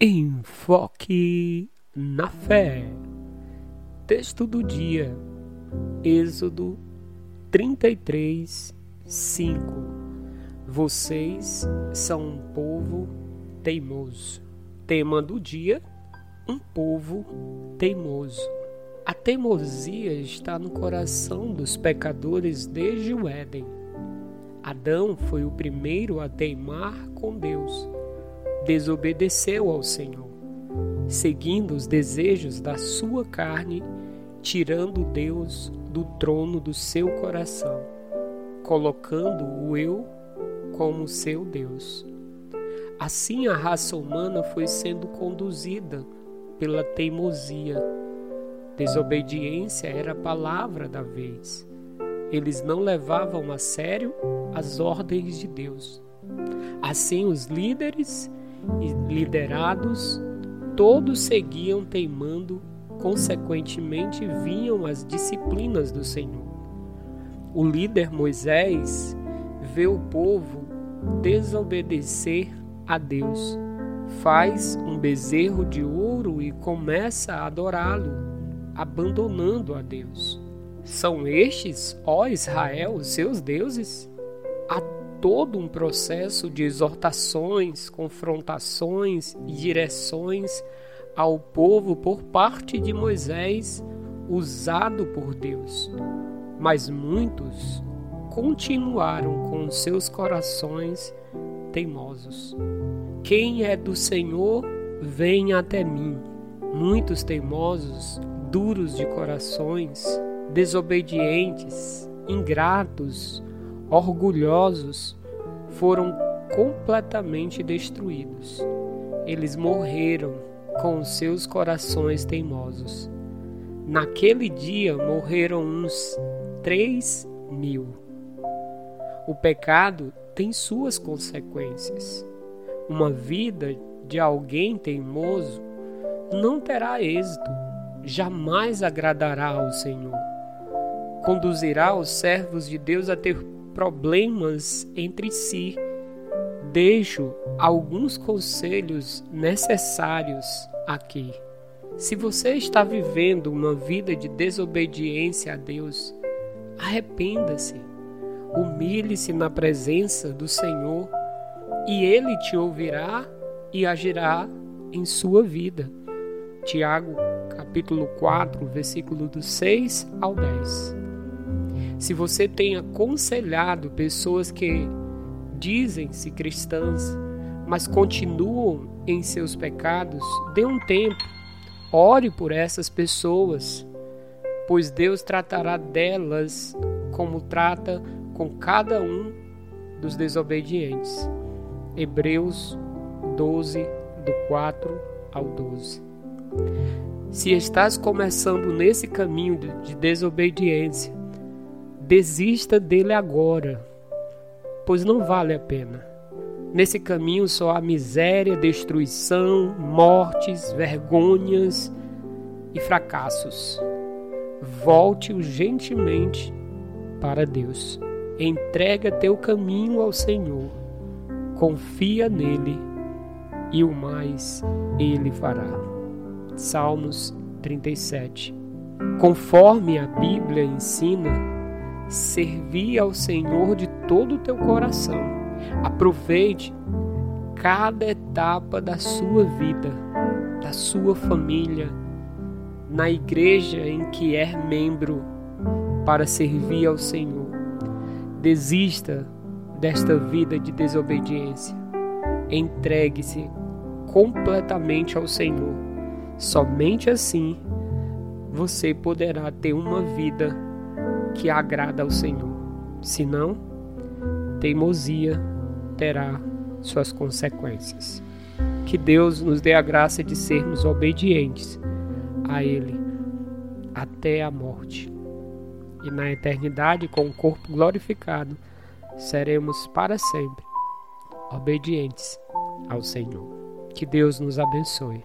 Enfoque na fé. Texto do dia, Êxodo 33, 5. Vocês são um povo teimoso. Tema do dia: um povo teimoso. A teimosia está no coração dos pecadores desde o Éden. Adão foi o primeiro a teimar com Deus desobedeceu ao Senhor, seguindo os desejos da sua carne, tirando Deus do trono do seu coração, colocando o eu como seu Deus. Assim a raça humana foi sendo conduzida pela teimosia. Desobediência era a palavra da vez. Eles não levavam a sério as ordens de Deus. Assim, os líderes liderados, todos seguiam teimando, consequentemente vinham as disciplinas do Senhor. O líder Moisés vê o povo desobedecer a Deus, faz um bezerro de ouro e começa a adorá-lo, abandonando a Deus. São estes, ó Israel, os seus deuses? Todo um processo de exortações, confrontações e direções ao povo por parte de Moisés, usado por Deus. Mas muitos continuaram com seus corações teimosos. Quem é do Senhor, vem até mim. Muitos teimosos, duros de corações, desobedientes, ingratos, orgulhosos foram completamente destruídos. Eles morreram com os seus corações teimosos. Naquele dia morreram uns três mil. O pecado tem suas consequências. Uma vida de alguém teimoso não terá êxito, jamais agradará ao Senhor. Conduzirá os servos de Deus a ter problemas entre si, deixo alguns conselhos necessários aqui. Se você está vivendo uma vida de desobediência a Deus, arrependa-se, humilhe-se na presença do Senhor e Ele te ouvirá e agirá em sua vida. Tiago capítulo 4, versículo do 6 ao 10. Se você tem aconselhado pessoas que dizem-se cristãs, mas continuam em seus pecados, dê um tempo. Ore por essas pessoas, pois Deus tratará delas como trata com cada um dos desobedientes. Hebreus 12, do 4 ao 12. Se estás começando nesse caminho de desobediência, Desista dele agora, pois não vale a pena. Nesse caminho só há miséria, destruição, mortes, vergonhas e fracassos. Volte urgentemente para Deus. Entrega teu caminho ao Senhor. Confia nele e o mais ele fará. Salmos 37. Conforme a Bíblia ensina, servir ao Senhor de todo o teu coração. Aproveite cada etapa da sua vida, da sua família, na igreja em que é membro, para servir ao Senhor. Desista desta vida de desobediência. Entregue-se completamente ao Senhor. Somente assim você poderá ter uma vida que agrada ao Senhor. Senão, teimosia terá suas consequências. Que Deus nos dê a graça de sermos obedientes a Ele até a morte. E na eternidade, com o corpo glorificado, seremos para sempre obedientes ao Senhor. Que Deus nos abençoe.